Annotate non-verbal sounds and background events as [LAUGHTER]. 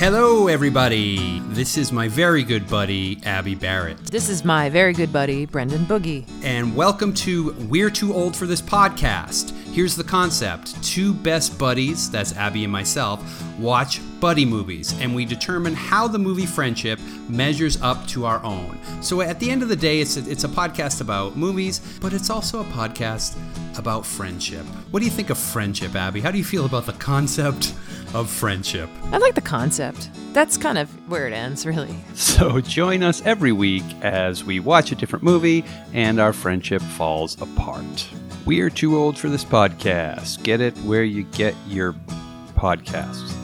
Hello, everybody. This is my very good buddy, Abbie Barrett. This is my very good buddy, Brendan Boogie. And welcome to We're Too Old for This Podcast. Here's the concept two best buddies, that's Abbie and myself, watch buddy movies, and we determine how the movie Friendship measures up to our own. So at the end of the day, it's a, it's a podcast about movies, but it's also a podcast about friendship. What do you think of friendship, Abbie? How do you feel about the concept of friendship? I like the concept. That's kind of where it ends, really. [LAUGHS] So join us every week as we watch a different movie and our friendship falls apart. We're too old for this podcast. Get it where you get your podcasts.